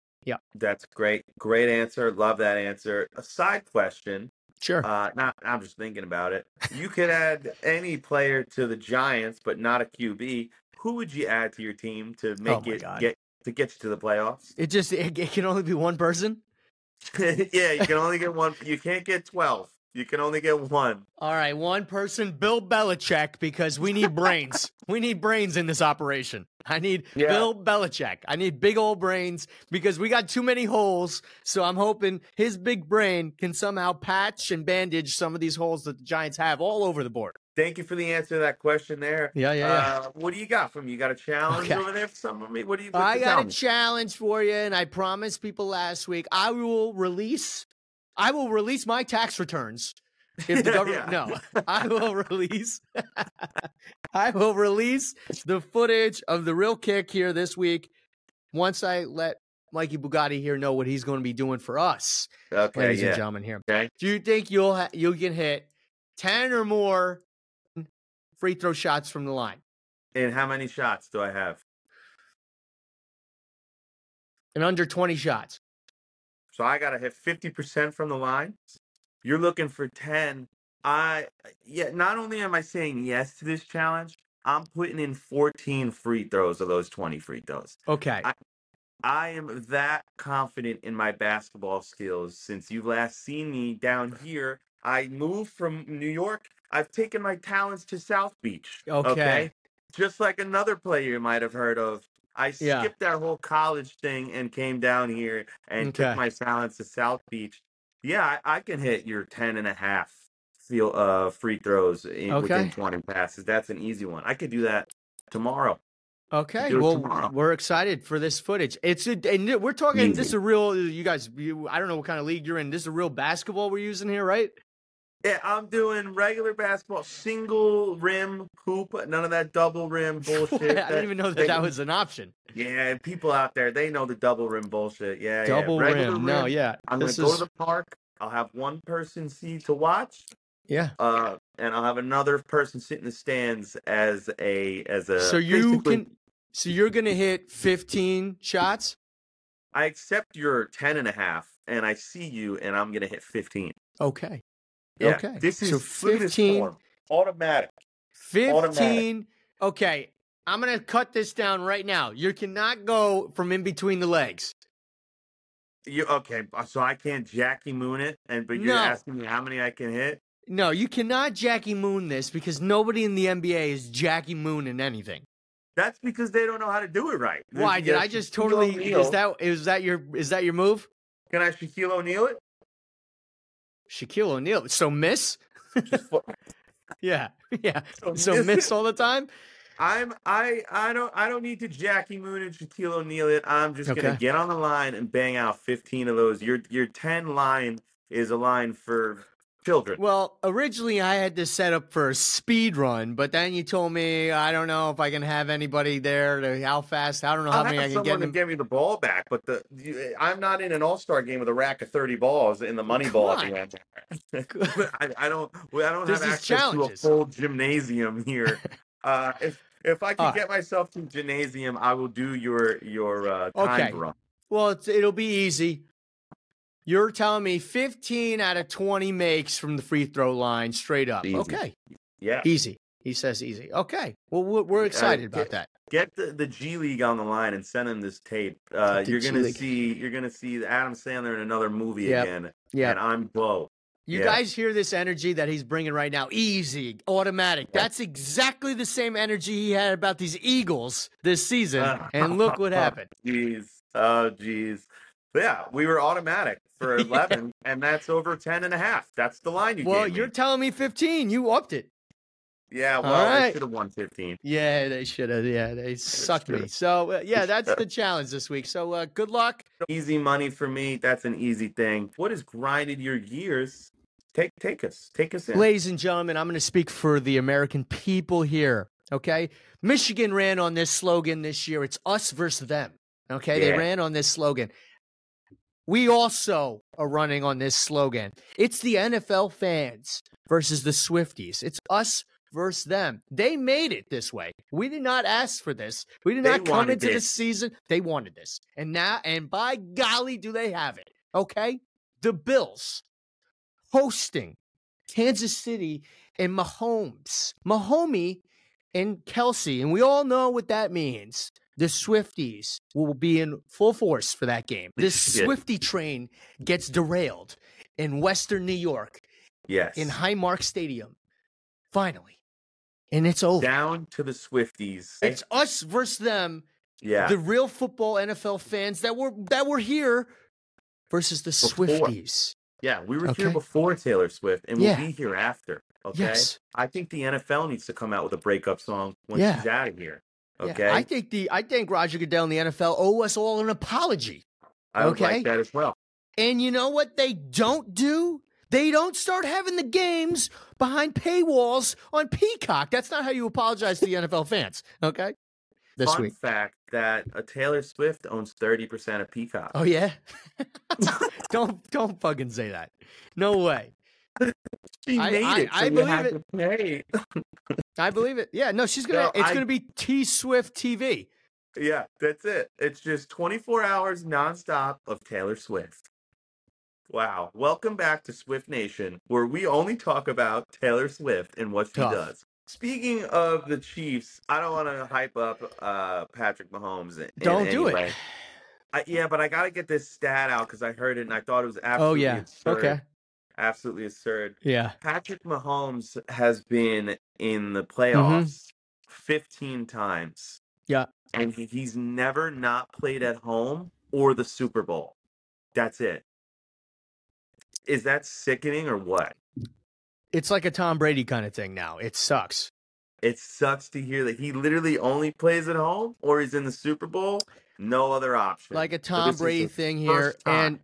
That's great. Great answer. Love that answer. A side question. Sure. Uh, not. I'm just thinking about it. You could add any player to the Giants, but not a QB. Who would you add to your team to make Oh it God. get to get you to the playoffs? it just it, it can only be one person. *laughs* yeah, you can only get one. You can't get twelve. You can only get one. All right, one person, Bill Belichick, because we need brains. *laughs* we need brains in this operation. I need Yeah. Bill Belichick. I need big old brains because we got too many holes. So I'm hoping his big brain can somehow patch and bandage some of these holes that the Giants have all over the board. Thank you for the answer to that question there. Yeah, yeah, yeah. Uh, what do you got from me? You got a challenge Okay. over there for some of me? What do you? I got a challenge for you, and I promised people last week I will release. I will release my tax returns if the *laughs* government. yeah. No, *laughs* I will release. *laughs* I will release the footage of the real kick here this week once I let Mikey Bugatti here know what he's going to be doing for us, okay, ladies and gentlemen. Here, Okay. do you think you'll ha- you can hit ten or more free throw shots from the line And how many shots do I have? And under twenty shots? So I got to hit fifty percent from the line. You're looking for ten. I yeah. Not only am I saying yes to this challenge, I'm putting in fourteen free throws of those twenty free throws. Okay. I- I am that confident in my basketball skills since you've last seen me down here. I moved from New York. I've taken my talents to South Beach. Okay. Just like another player you might have heard of. I Yeah. skipped that whole college thing and came down here and Okay. took my talents to South Beach. Yeah, I, I can hit your 10 and a half feel, uh, free throws in, Okay. within 20 passes. That's an easy one. I could do that tomorrow. Okay, well, tomorrow. we're excited for this footage. It's a, and we're talking. This is a real. You guys, you, I don't know what kind of league you're in. This is a real basketball we're using here, right? Yeah, I'm doing regular basketball, single rim hoop, none of that double rim *laughs* bullshit. I that- didn't even know that they- that was an option. Yeah, people out there, they know the double rim bullshit. Yeah, Double yeah. Regular rim. No, yeah. I'm gonna this go to the park. I'll have one person see to watch, yeah. uh, and I'll have another person sit in the stands as a as a. So you can. So you're gonna hit 15 shots. I accept your 10 and a half, and I see you, and I'm gonna hit 15. Okay. Yeah, Okay. This is So look at this 15 form. automatic. 15. Okay. I'm gonna cut this down right now. You cannot go from in between the legs. You okay? Uh, so I can't Jackie Moon it, and but you're No. asking me how many I can hit. No, you cannot Jackie Moon this because nobody in the NBA is Jackie Moon in anything. That's because they don't know how to do it right. Why did I just totally? O'Neal- Is that is that your is that your move? Can I Shaquille O'Neal it? Shaquille O'Neal. So miss? *laughs* Yeah, yeah. So So miss miss all the time. I'm I I don't I don't need to Jackie Moon and Shaquille O'Neal it. I'm just gonna get on the line and bang out 15 of those. Your your 10 line is a line for children. Well, originally I had this set up for a speed run, but then you told me I don't know if I can have anybody there to how fast. I don't know how I'll many I can someone get. to in- give me the ball back, but the you- I'm not in an All Star game with a rack of 30 balls in the money ball at the end. *laughs* I, I don't I don't This have access to a full gymnasium here. *laughs* Uh, if if I can right. get myself to gymnasium, I will do your your uh, time Okay. run. Well, it's, it'll be easy. You're telling me 15 out of 20 makes from the free throw line straight up. Easy. Okay. Yeah. Easy. He says easy. Okay. Well, we're, we're excited about get- that. Get the, the G League on the line and send him this tape. Uh, you're G gonna League. see you're gonna see Adam Sandler in another movie Yep. again, Yeah. and I'm Bo. You Yeah. guys hear this energy that he's bringing right now? Easy, automatic. That's exactly the same energy he had about these Eagles this season. *laughs* and look what happened. Jeez, oh jeez. Yeah, we were automatic for *laughs* Yeah. 11, and that's over 10 and a half. That's the line you Well, gave me. you're telling me 15. You upped it. Yeah, well, I right. should have won 15. Yeah, they should have. Yeah, they sucked me. So, uh, *laughs* yeah, that's the challenge this week. So, uh, good luck. Easy money for me. That's an easy thing. What has grinded your gears? Take take us. Take us in. Ladies and gentlemen, I'm going to speak for the American people here. Okay. Michigan ran on this slogan this year. It's us versus them. Okay. They ran on this slogan. We also are running on this slogan. It's the NFL fans versus the Swifties. It's us versus them. They made it this way. We did not ask for this. We did They not come into this. season. They wanted this. And now, and by golly, do they have it. Okay. The Bills hosting Kansas City and Mahomes. Mahomie and Kelce. And we all know what that means. The Swifties will be in full force for that game. This Yeah. Swifty train gets derailed in Western New York Yes. in Highmark Stadium. Finally. And it's over. Down to the Swifties. It's us versus them, yeah. the real football NFL fans that were that were here versus the Before. Swifties. Yeah, we were here before Taylor Swift, and we'll Yeah. be here after. Okay. Yes. I think the NFL needs to come out with a breakup song when Yeah. she's out of here. Yeah, Okay. I think the I think Roger Goodell and the NFL owe us all an apology. I would okay. like that as well. And you know what they don't do? They don't start having the games behind paywalls on Peacock. That's not how you apologize to the NFL fans. Okay. This Fun week. fact that a Taylor Swift owns thirty percent of Peacock. Oh yeah. *laughs* *laughs* don't don't fucking say that. No way. *laughs* she I- made I- it. So I believe had it. to pay. *laughs* I believe it. Yeah, no, she's gonna No, it's I- gonna be T Swift TV. Yeah, that's it. It's just 24 hours nonstop of Taylor Swift. Wow. Welcome back to Swift Nation, where we only talk about Taylor Swift and what she Tough. does. Speaking of the Chiefs, I don't want to hype up uh, Patrick Mahomes. In, Don't in do any it. way. I, yeah, but I got to get this stat out because I heard it and I thought it was absolutely Oh yeah. absurd. Okay. Absolutely absurd. Yeah. Patrick Mahomes has been in the Mm-hmm. playoffs 15 times. Yeah. And he's never not played at home or the Super Bowl. That's it. Is that sickening or what? It's like a Tom Brady kind of thing now. It sucks. It sucks to hear that he literally only plays at home or he's in the Super Bowl. No other option. like a Tom Brady thing here. And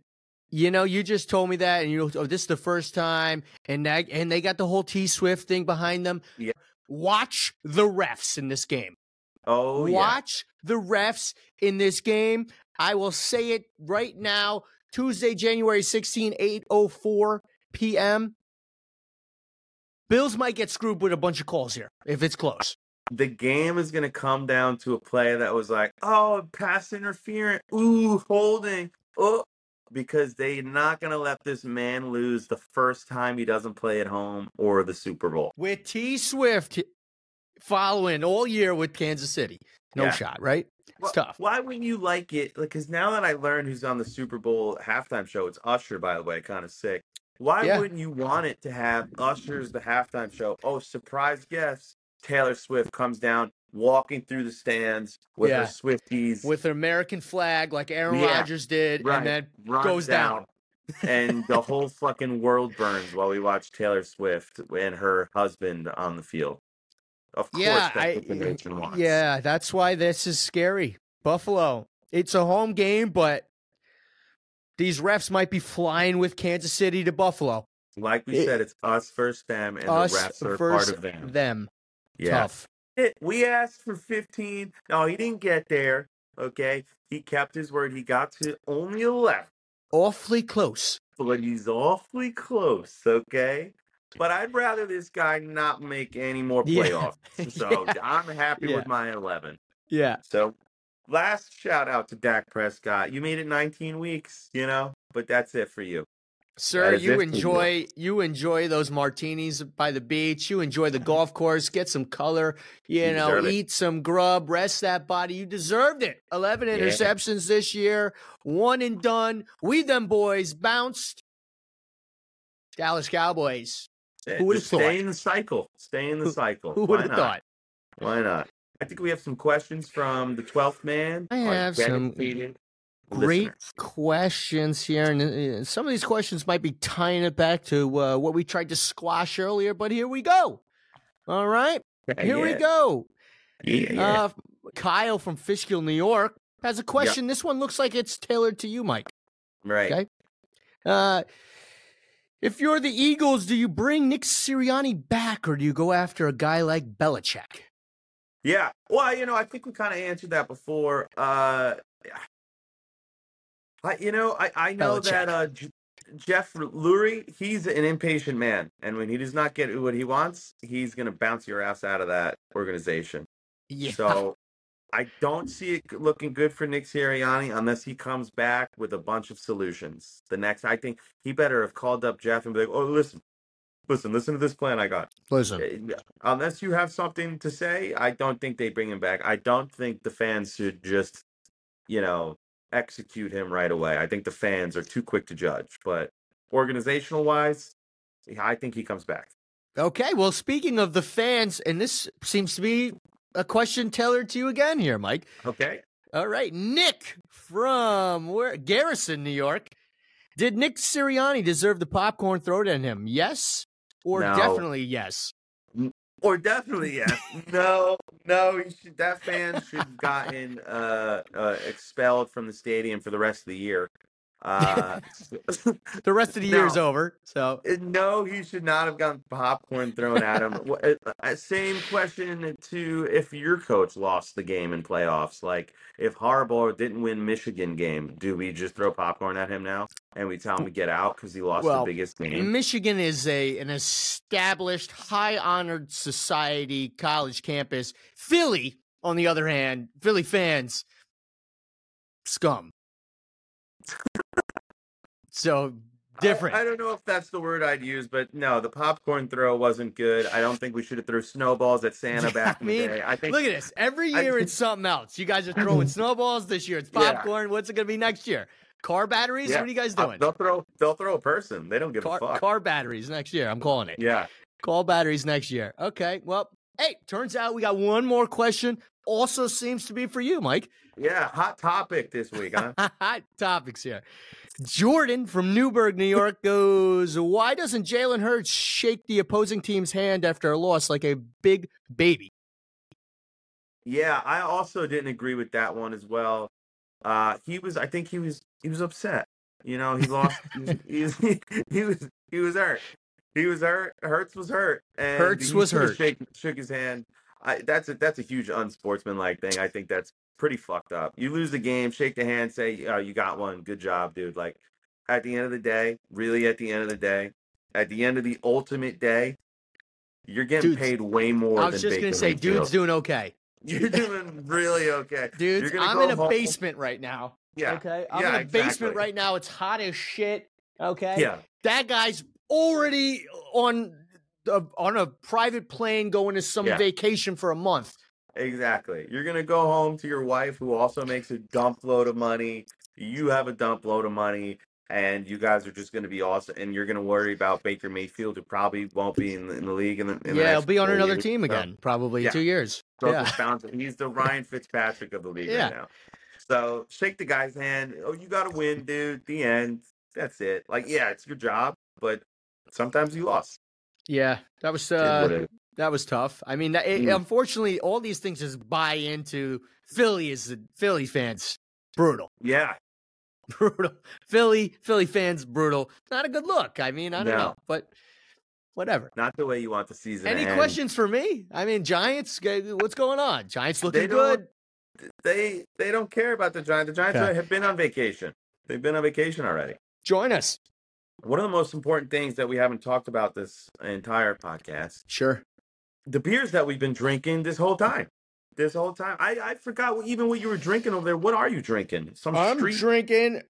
you know, you just told me that, and you oh, this is the first time, and that, and they got the whole T Swift thing behind them. Yeah. Watch the refs in this game. Oh, yeah. Watch the refs in this game. I will say it right now. Tuesday, January 16, 804 p.m. Bills might get screwed with a bunch of calls here if it's close. the game is going to come down to a play that was like, oh, pass interference, ooh, holding, oh, because they're not going to let this man lose the first time he doesn't play at home or the Super Bowl. With T Swift following all year with Kansas City. No Yeah. shot, right? It's Well, tough. Why wouldn't you like it? Because now that I learned who's on the Super Bowl halftime show, it's Usher, by the way, kind of sick. Why Yeah. wouldn't you want it to have Usher's the halftime show? Oh, surprise guest. Taylor Swift comes down, walking through the stands with Yeah. her Swifties. With an American flag like Aaron Yeah, Rodgers did, right. and then runs goes down. and the whole fucking world burns while we watch Taylor Swift and her husband on the field. Of course, Yeah, that's I- what the nation wants. Yeah, that's why this is scary. Buffalo. It's a home game, but these refs might be flying with Kansas City to Buffalo. like we It- said, it's us versus them, and Us the refs are part of them. them. Yeah, Tough. It- we asked for 15. No, he didn't get there. Okay, he kept his word. He got to only 11. Awfully close. but he's awfully close, okay? But I'd rather this guy not make any more Yeah. playoffs. *laughs* So Yeah. I'm happy Yeah. with my 11. Yeah. So last shout out to Dak Prescott. You made it 19 weeks, you know, but that's it for you. Sir, you it for you. enjoy you enjoy those martinis by the beach. You enjoy the golf course. Get some color. You, You know, deserve it. eat some grub. Rest that body. You deserved it. Eleven Yeah. interceptions this year. One and done. We Dem Boyz bounced. Dallas Cowboys. Eh, who would've thought? Stay in the cycle. Stay in the Who- cycle. Who Why would have thought? Why not? I think we have some questions from the 12th man. I have some dedicated Great listeners. questions here, and some of these questions might be tying it back to uh, what we tried to squash earlier. But here we go. All right, here we go. Yeah, yeah. Uh, Kyle from Fishkill, New York, has a question. This one looks like it's tailored to you, Mike. right. okay. Uh, if you're the Eagles, do you bring Nick Sirianni back, or do you go after a guy like Belichick? Yeah. Well, you know, I think we kind of answered that before. Uh, I, you know, I, I know Belichick. that uh, J- Jeff Lurie, he's an impatient man, and when he does not get what he wants, he's gonna bounce your ass out of that organization. Yeah. So I don't see it looking good for Nick Sirianni unless he comes back with a bunch of solutions. The next, I think he better have called up Jeff and be like, "Oh, listen, listen, listen to this plan I got." Listen, Uh, Unless you have something to say, I don't think they bring him back. I don't think the fans should just, you know, execute him right away. I think the fans are too quick to judge. But organizational wise, I think he comes back. Okay, well, speaking of the fans, and this seems to be a question tailored to you again here, Mike. Okay. All right, Nick from where Garrison, New York. Did Nick Sirianni deserve the popcorn thrown at him? Yes, or No. definitely yes. Or definitely yes. no, no. Should, that fan should have gotten uh, uh, expelled from the stadium for the rest of the year. Uh, *laughs* *laughs* The rest of the year's No. over, so Uh, No, he should not have gotten popcorn thrown at him. Uh, Same question to if your coach lost the game in playoffs. Like if Harbaugh didn't win Michigan game, do we just throw popcorn at him now and we tell him to get out because he lost Well, the biggest game? Michigan is a an established, high honored society college campus. Philly, on the other hand, Philly fans, scum. So different. I, I don't know if that's the word I'd use, but no, the popcorn throw wasn't good. I don't think we should have threw snowballs at Santa *laughs* back I in mean, the day. I think Look at this. Every year think- it's something else. You guys are *clears throat* throwing snowballs this year. It's Yeah. popcorn. What's it going to be next year? Car batteries? Yeah. What are you guys uh, doing? they'll throw they'll throw a person. They don't give Car, a fuck. car batteries next year. I'm calling it. yeah. Call batteries next year. Okay. Well, hey, turns out we got one more question. Also seems to be for you, Mike. Yeah, hot topic this week, huh? *laughs* Hot topics here. Jordan from Newburgh, New York goes, Why doesn't Jalen Hurts shake the opposing team's hand after a loss like a big baby? Yeah, I also didn't agree with that one as well. Uh, he was, I think he was, he was upset. You know, he lost. he, was, he, was, *laughs* he was, he was hurt. He was hurt. Hurts was hurt. And Hurts he was hurt. Shake, shook his hand. I, that's a that's a huge unsportsmanlike thing. I think that's pretty fucked up. You lose the game, shake the hand, say, oh, "You got one, good job, dude." Like at the end of the day, really, at the end of the day, at the end of the ultimate day, you're getting Dudes, paid way more. I was just gonna say, Mayfield. dude's doing okay. *laughs* You're doing really okay. *laughs* Dudes, I'm in a home- basement right now. Yeah. Okay. I'm Yeah, in a basement right now. It's hot as shit. Okay. Yeah. That guy's already on a, on a private plane going to some Yeah. vacation for a month. Exactly. You're gonna go home to your wife who also makes a dump load of money. You have a dump load of money, and you guys are just gonna be awesome. And you're gonna worry about Baker Mayfield, who probably won't be in the, in the league. In the, in the yeah, he'll be on another years. team So- again, probably in Yeah. two years. so Yeah. He's the *laughs* Ryan Fitzpatrick of the league Yeah. right now. So shake the guy's hand. Oh, you got to win, dude. The end. That's it. Like, yeah, it's your job, but sometimes you lost. Yeah, that was uh, what it is. That was tough. I mean, it, Mm. unfortunately, all these things just buy into Philly is Philly fans brutal, Yeah, *laughs* brutal. Philly Philly fans brutal. Not a good look. I mean, I don't No. know, but whatever. not the way you want the season. Any questions for me? I mean, Giants. What's going on? Giants looking don't- good. They they don't care about the Giants. The Giants Okay. have been on vacation. They've been on vacation already. Join us. One of the most important things that we haven't talked about this entire podcast, Sure. the beers that we've been drinking this whole time. This whole time, I, I forgot what, even what you were drinking over there. What are you drinking? Some I'm street drinking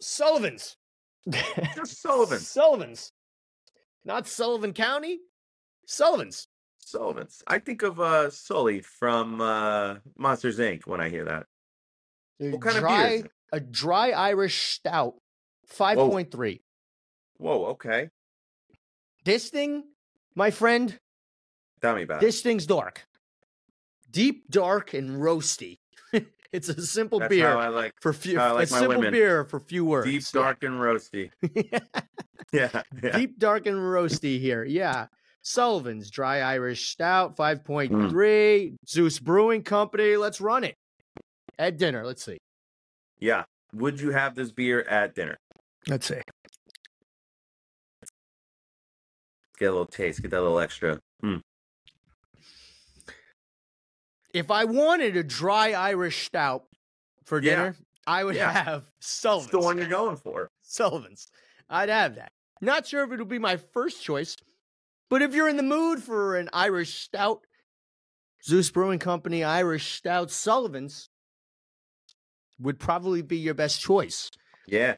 Sullivan's. *laughs* just Sullivan's. Sullivan's. Not Sullivan County. Sullivan's. Sullivan's. I think of uh Sully from uh Monsters Inc. when I hear that. What kind of beer? A dry Irish stout, five point three. Whoa, okay. This thing, my friend, Tell me about it. this thing's dark, deep, dark, and roasty. *laughs* it's a simple That's beer how I like for few. I like a my simple women. beer for few words. deep, dark, and roasty. *laughs* Yeah, yeah. deep, dark, and roasty here. Yeah. Sullivan's Dry Irish Stout, Hmm. 5.3. Zeus Brewing Company. Let's run it. At dinner. Let's see. Yeah. Would you have this beer at dinner? Let's see. Get a little taste. Get that little extra. Mm. If I wanted a dry Irish Stout for Yeah. dinner, I would Yeah. have *laughs* It's Sullivan's. the one you're going for. Sullivan's. I'd have that. Not sure if it'll be my first choice, but if you're in the mood for an Irish Stout, Zeus Brewing Company Irish Stout Sullivan's would probably be your best choice. Yeah,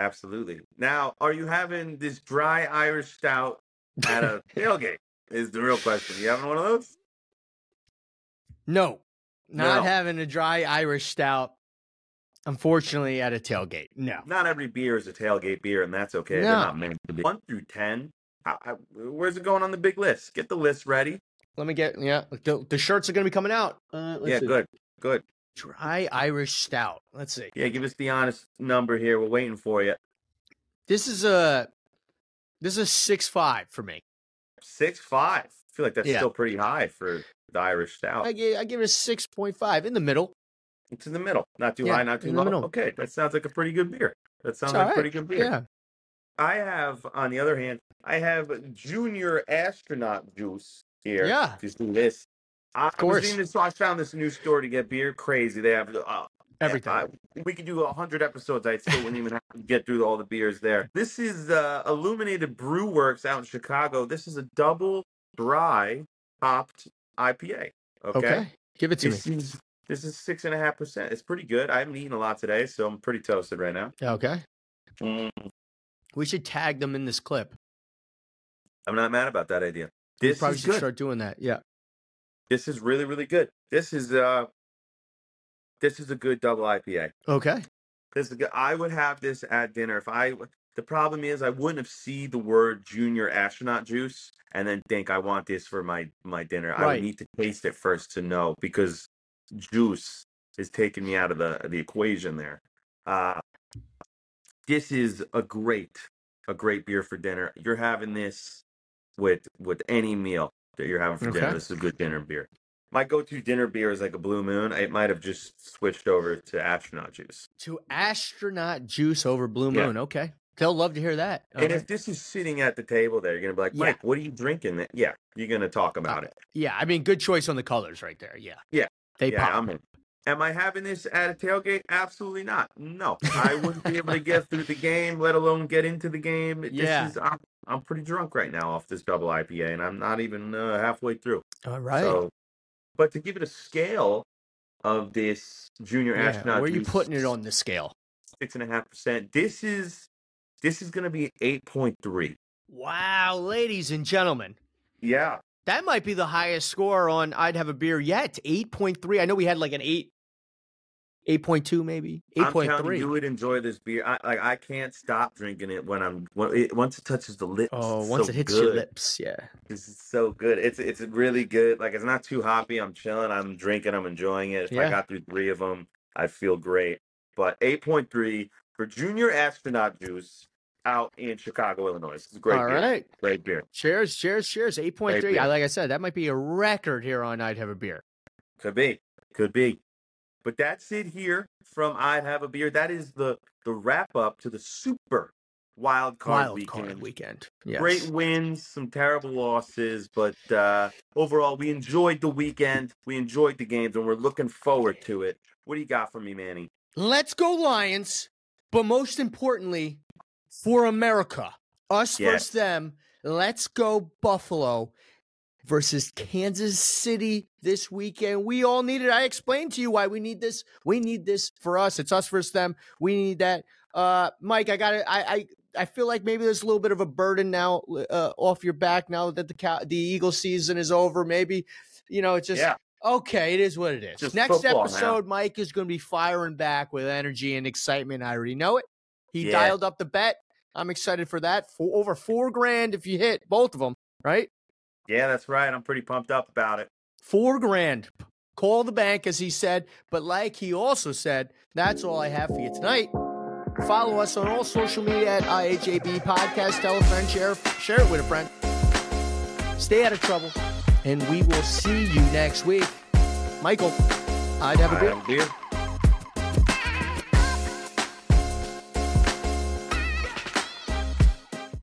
absolutely. Now, are you having this dry Irish stout at a *laughs* tailgate? Is the real question. You having one of those? No, not No. having a dry Irish stout. Unfortunately, at a tailgate. No. Not every beer is a tailgate beer, and that's okay. They're not meant to be. One through ten. I, I, where's it going on the big list? Get the list ready. Let me get yeah. The, the shirts are going to be coming out. Uh, yeah, see. good, good. Dry Irish stout. Let's see. Yeah, give us the honest number here. We're waiting for you. This is a this is a six five for me. Six five. I feel like that's Yeah. still pretty high for the Irish stout. I give I give it a six point five in the middle. It's in the middle. Not too Yeah, high, not too low. middle. Okay, that sounds like a pretty good beer. That sounds like a pretty good beer. Yeah. I have, on the other hand, I have Junior Astronaut Juice here. Yeah. Just do this. I of course. Was this, so I found this new store to get beer. Crazy. They have uh, Everything. I- we could do a hundred episodes. I still wouldn't even have to get through all the beers there. This is uh, Illuminated Brew Works out in Chicago. This is a double dry hopped IPA. Okay. Okay. Give it to me. This is this is six and a half percent. It's pretty good. I haven't eaten a lot today, so I'm pretty toasted right now. Okay. Mm, We should tag them in this clip. I'm not mad about that idea. We This probably is should good. start doing that. Yeah. This is really, really good. This is uh this is a good double IPA. Okay. This is good. I would have this at dinner if I the problem is I wouldn't have seen the word junior astronaut juice and then think I want this for my my dinner. I Right. would need to taste it first to know because juice is taking me out of the the equation there. Uh this is a great a great beer for dinner. You're having this with with any meal that you're having for dinner. This is a good dinner beer. My go-to dinner beer is like a Blue Moon. It might have just switched over to astronaut juice. To astronaut juice over Blue Yeah. Moon. Okay. They'll love to hear that. And if this is sitting at the table there, you're gonna be like, Yeah. Mike, what are you drinking? Yeah, you're gonna talk uh, about it. yeah, I mean, good choice on the colors right there. Yeah. Yeah. They yeah, pop. I'm in. Am I having this at a tailgate? Absolutely not. No, I wouldn't be able to get through the game, let alone get into the game. This Yeah. is, I'm, I'm pretty drunk right now off this double IPA, and I'm not even uh, halfway through. All right. So, but to give it a scale of this junior yeah. astronaut, Where are you putting it on the scale? Six and a half percent. This is this is gonna be eight point three. Wow, ladies and gentlemen. Yeah, That might be the highest score on I'd have a beer yet. 8.3. I know we had like an 8 8.2 maybe. I'm you, 8.3. you would enjoy this beer. I like I can't stop drinking it when I'm when it, once it touches the lips. Oh, once so it hits good. your lips, yeah. This is so good. It's it's really good. Like it's not too hoppy. I'm chilling. I'm drinking. I'm enjoying it. If I got through three of them, I feel great. But 8.3 for junior astronaut juice. Out in Chicago, Illinois. It's a great All beer. right. Great beer. Cheers, cheers, cheers. 8.3. I, like I said, that might be a record here on I'd Have a Beer. Could be. Could be. But that's it here from I'd Have a Beer. That is the the wrap up to the super wild card Wild weekend. card weekend. Yes. Great wins, some terrible losses, but uh, overall, we enjoyed the weekend. We enjoyed the games, and we're looking forward to it. What do you got for me, Manny? Let's go, Lions. But most importantly, for America, us Yes. versus them, let's go, Buffalo versus Kansas City this weekend. We all need it. I explained to you why we need this. We need this for us. It's us versus them. We need that. Uh, Mike, I got it. I, I, I feel like maybe there's a little bit of a burden now uh, off your back now that the Cow- the Eagle season is over. Maybe, you know, it's just yeah, Okay, it is what it is. Just Next now. episode, Mike is going to be firing back with energy and excitement. I already know it. He Yeah. dialed up the bet. I'm excited for that. For over four grand if you hit both of them, right? yeah, that's right. I'm pretty pumped up about it. Four grand. Call the bank, as he said. But like he also said, that's all I have for you tonight. Follow us on all social media at IHAB Podcast. Tell a friend, share, share it with a friend. Stay out of trouble, and we will see you next week. Michael, I'd have a I beer. have a beer.